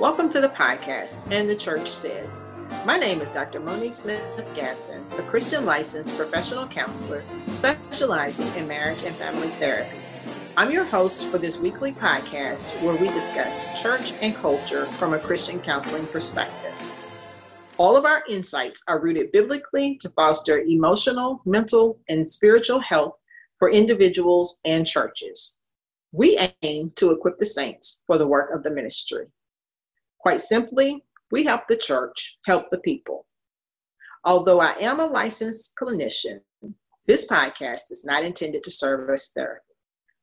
Welcome to the podcast, and the church said. My name is Dr. Monique Smith Gatson, a Christian licensed professional counselor specializing in marriage and family therapy. I'm your host for this weekly podcast where we discuss church and culture from a Christian counseling perspective. All of our insights are rooted biblically to foster emotional, mental, and spiritual health for individuals and churches. We aim to equip the saints for the work of the ministry. Quite simply, we help the church help the people. Although I am a licensed clinician, this podcast is not intended to serve as therapy.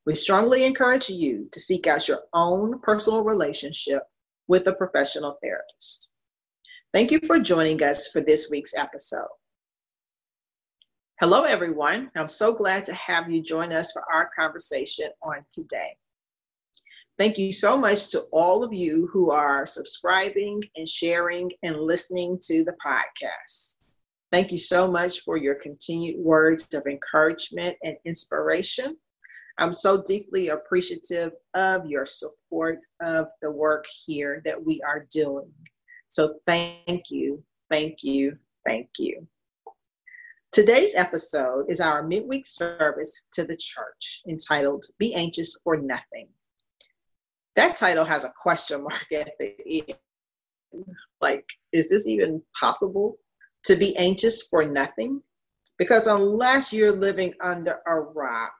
We strongly encourage you to seek out your own personal relationship with a professional therapist. Thank you for joining us for this week's episode. Hello, everyone. I'm so glad to have you join us for our conversation on today. Thank you so much to all of you who are subscribing and sharing and listening to the podcast. Thank you so much for your continued words of encouragement and inspiration. I'm so deeply appreciative of your support of the work here that we are doing. So thank you, thank you, thank you. Today's episode is our midweek service to the church entitled Be Anxious for Nothing that title has a question mark at the end. Like, is this even possible to be anxious for nothing? Because unless you're living under a rock,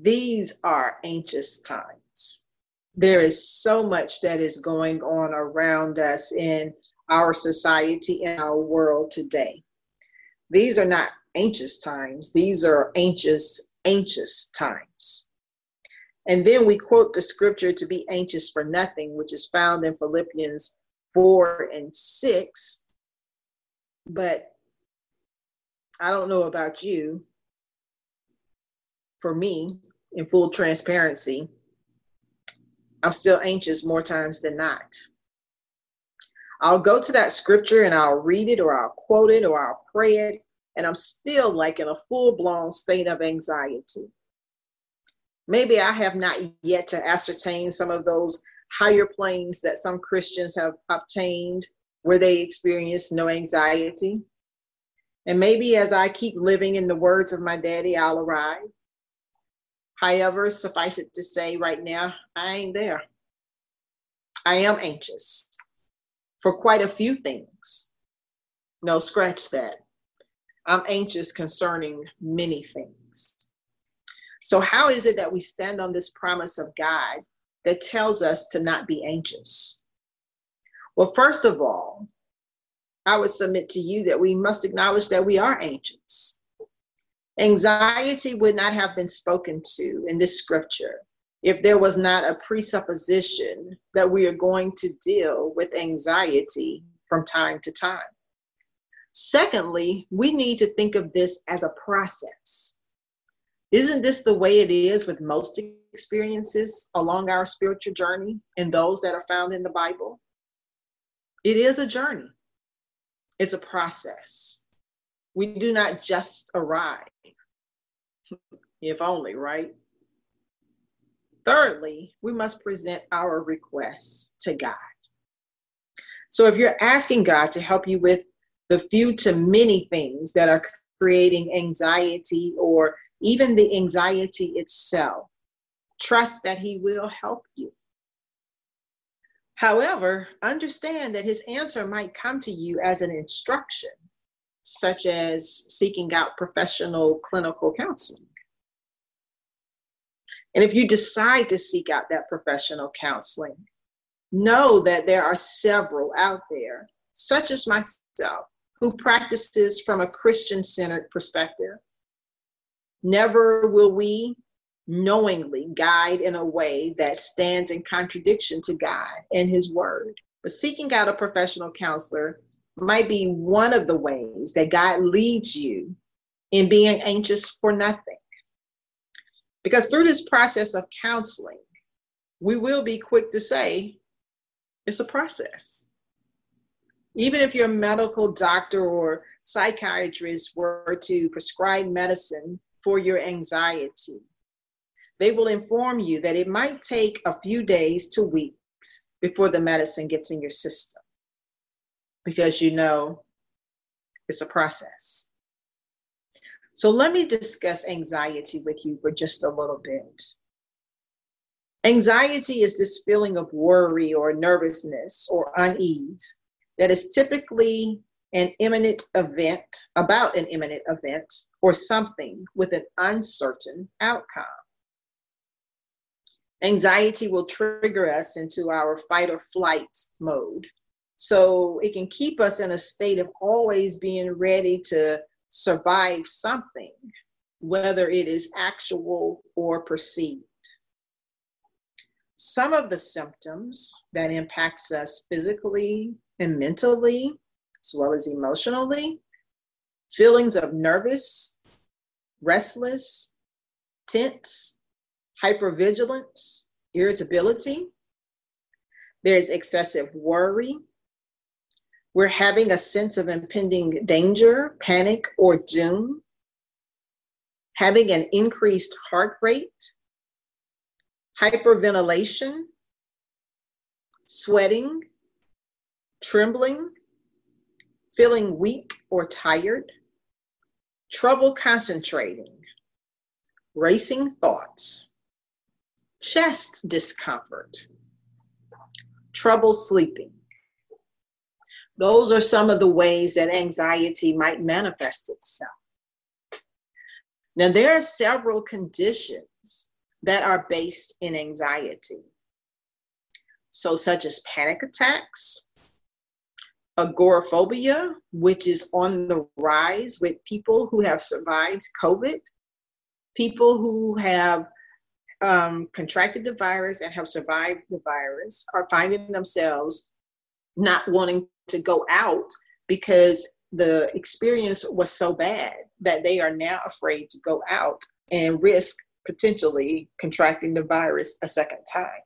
these are anxious times. There is so much that is going on around us in our society and our world today. These are not anxious times, these are anxious, anxious times. And then we quote the scripture to be anxious for nothing, which is found in Philippians 4 and 6. But I don't know about you. For me, in full transparency, I'm still anxious more times than not. I'll go to that scripture and I'll read it or I'll quote it or I'll pray it, and I'm still like in a full blown state of anxiety maybe I have not yet to ascertain some of those higher planes that some Christians have obtained where they experience no anxiety. And maybe as I keep living in the words of my daddy, I'll arrive. However, suffice it to say, right now, I ain't there. I am anxious for quite a few things. No, scratch that. I'm anxious concerning many things. So, how is it that we stand on this promise of God that tells us to not be anxious? Well, first of all, I would submit to you that we must acknowledge that we are anxious. Anxiety would not have been spoken to in this scripture if there was not a presupposition that we are going to deal with anxiety from time to time. Secondly, we need to think of this as a process. Isn't this the way it is with most experiences along our spiritual journey and those that are found in the Bible? It is a journey, it's a process. We do not just arrive, if only, right? Thirdly, we must present our requests to God. So if you're asking God to help you with the few to many things that are creating anxiety or even the anxiety itself. Trust that He will help you. However, understand that His answer might come to you as an instruction, such as seeking out professional clinical counseling. And if you decide to seek out that professional counseling, know that there are several out there, such as myself, who practices from a Christian centered perspective Never will we knowingly guide in a way that stands in contradiction to God and His Word. But seeking out a professional counselor might be one of the ways that God leads you in being anxious for nothing. Because through this process of counseling, we will be quick to say it's a process. Even if your medical doctor or psychiatrist were to prescribe medicine for your anxiety. They will inform you that it might take a few days to weeks before the medicine gets in your system because you know it's a process. So let me discuss anxiety with you for just a little bit. Anxiety is this feeling of worry or nervousness or unease that is typically an imminent event, about an imminent event, or something with an uncertain outcome. Anxiety will trigger us into our fight or flight mode. So it can keep us in a state of always being ready to survive something, whether it is actual or perceived. Some of the symptoms that impacts us physically and mentally, as well as emotionally, feelings of nervous, restless, tense, hypervigilance, irritability. There's excessive worry. We're having a sense of impending danger, panic, or doom. Having an increased heart rate, hyperventilation, sweating, trembling, feeling weak or tired, trouble concentrating, racing thoughts, chest discomfort, trouble sleeping. Those are some of the ways that anxiety might manifest itself. Now, there are several conditions that are based in anxiety. So, such as panic attacks, agoraphobia, which is on the rise with people who have survived COVID, people who have um, contracted the virus and have survived the virus are finding themselves not wanting to go out because the experience was so bad that they are now afraid to go out and risk potentially contracting the virus a second time.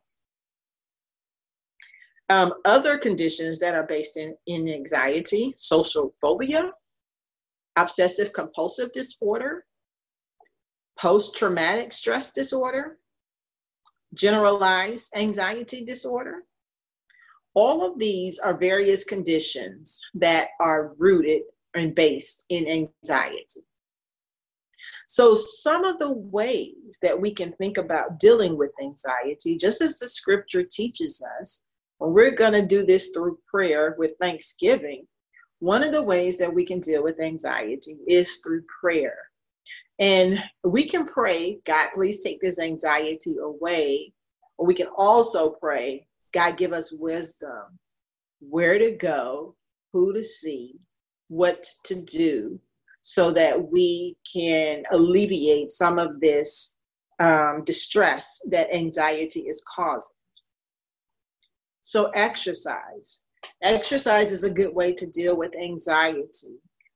Um, other conditions that are based in, in anxiety, social phobia, obsessive compulsive disorder, post traumatic stress disorder, generalized anxiety disorder. All of these are various conditions that are rooted and based in anxiety. So, some of the ways that we can think about dealing with anxiety, just as the scripture teaches us, when we're going to do this through prayer with thanksgiving, one of the ways that we can deal with anxiety is through prayer. And we can pray, God, please take this anxiety away. Or we can also pray, God, give us wisdom, where to go, who to see, what to do, so that we can alleviate some of this um, distress that anxiety is causing. So, exercise. Exercise is a good way to deal with anxiety,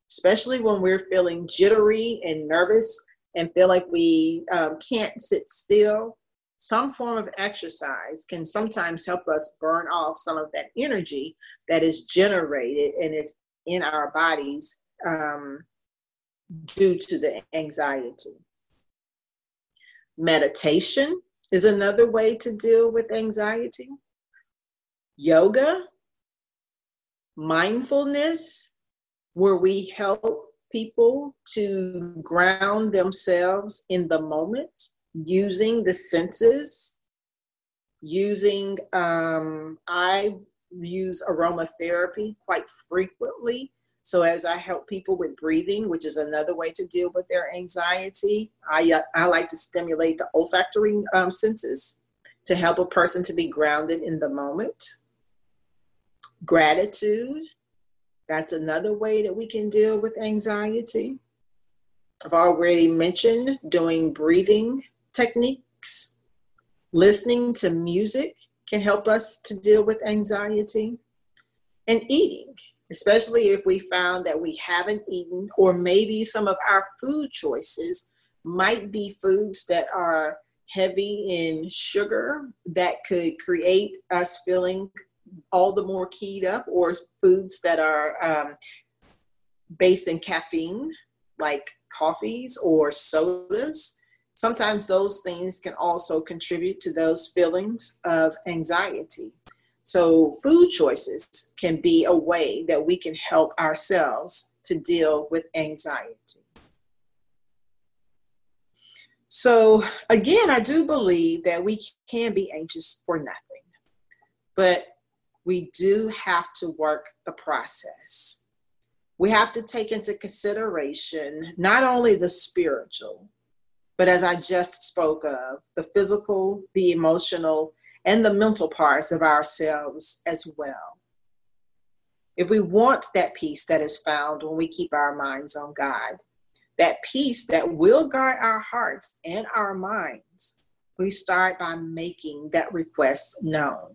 especially when we're feeling jittery and nervous and feel like we um, can't sit still. Some form of exercise can sometimes help us burn off some of that energy that is generated and is in our bodies um, due to the anxiety. Meditation is another way to deal with anxiety. Yoga, mindfulness, where we help people to ground themselves in the moment using the senses, using, um, I use aromatherapy quite frequently so as I help people with breathing, which is another way to deal with their anxiety, I, uh, I like to stimulate the olfactory um, senses to help a person to be grounded in the moment. Gratitude, that's another way that we can deal with anxiety. I've already mentioned doing breathing techniques. Listening to music can help us to deal with anxiety. And eating especially if we found that we haven't eaten, or maybe some of our food choices might be foods that are heavy in sugar that could create us feeling all the more keyed up, or foods that are um, based in caffeine, like coffees or sodas. Sometimes those things can also contribute to those feelings of anxiety. So, food choices can be a way that we can help ourselves to deal with anxiety. So, again, I do believe that we can be anxious for nothing, but we do have to work the process. We have to take into consideration not only the spiritual, but as I just spoke of, the physical, the emotional, and the mental parts of ourselves as well. If we want that peace that is found when we keep our minds on God, that peace that will guard our hearts and our minds, we start by making that request known.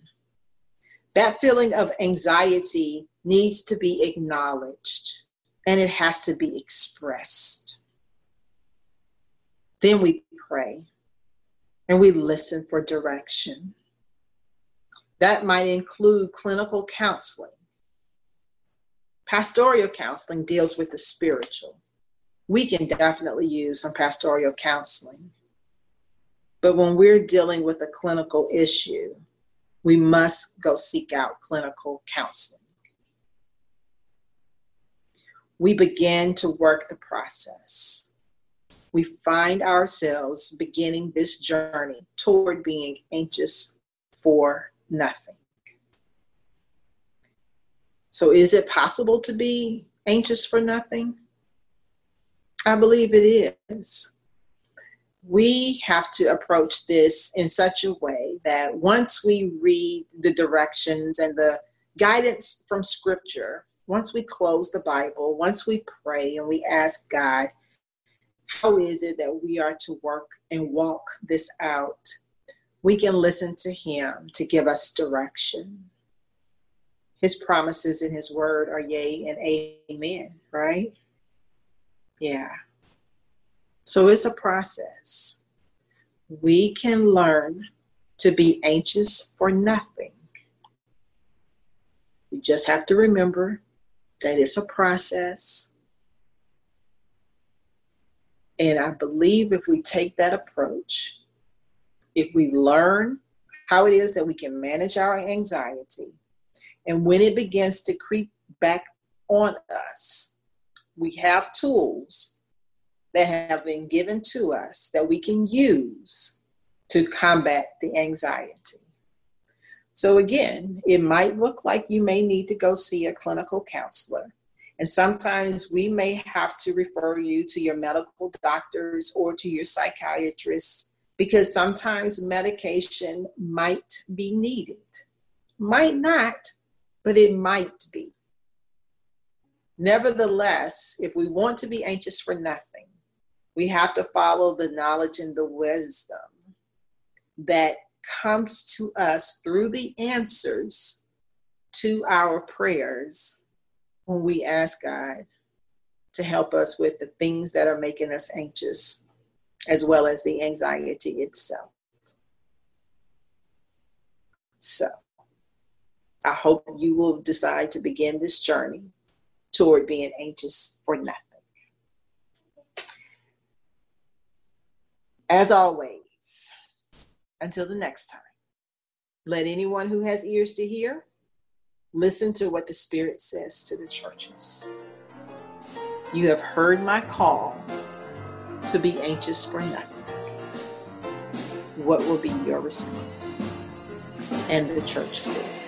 That feeling of anxiety needs to be acknowledged and it has to be expressed. Then we pray and we listen for direction. That might include clinical counseling. Pastoral counseling deals with the spiritual we can definitely use some pastoral counseling. But when we're dealing with a clinical issue, we must go seek out clinical counseling. We begin to work the process. We find ourselves beginning this journey toward being anxious for nothing. So, is it possible to be anxious for nothing? I believe it is. We have to approach this in such a way that once we read the directions and the guidance from Scripture, once we close the Bible, once we pray and we ask God, how is it that we are to work and walk this out? We can listen to Him to give us direction. His promises in His Word are yea and amen, right? Yeah. So it's a process. We can learn to be anxious for nothing. We just have to remember that it's a process. And I believe if we take that approach, if we learn how it is that we can manage our anxiety, and when it begins to creep back on us, we have tools that have been given to us that we can use to combat the anxiety. So, again, it might look like you may need to go see a clinical counselor. And sometimes we may have to refer you to your medical doctors or to your psychiatrist because sometimes medication might be needed. Might not, but it might be. Nevertheless, if we want to be anxious for nothing, we have to follow the knowledge and the wisdom that comes to us through the answers to our prayers when we ask God to help us with the things that are making us anxious, as well as the anxiety itself. So, I hope you will decide to begin this journey toward being anxious for nothing. As always, until the next time, let anyone who has ears to hear listen to what the Spirit says to the churches. You have heard my call to be anxious for nothing. What will be your response? And the church said,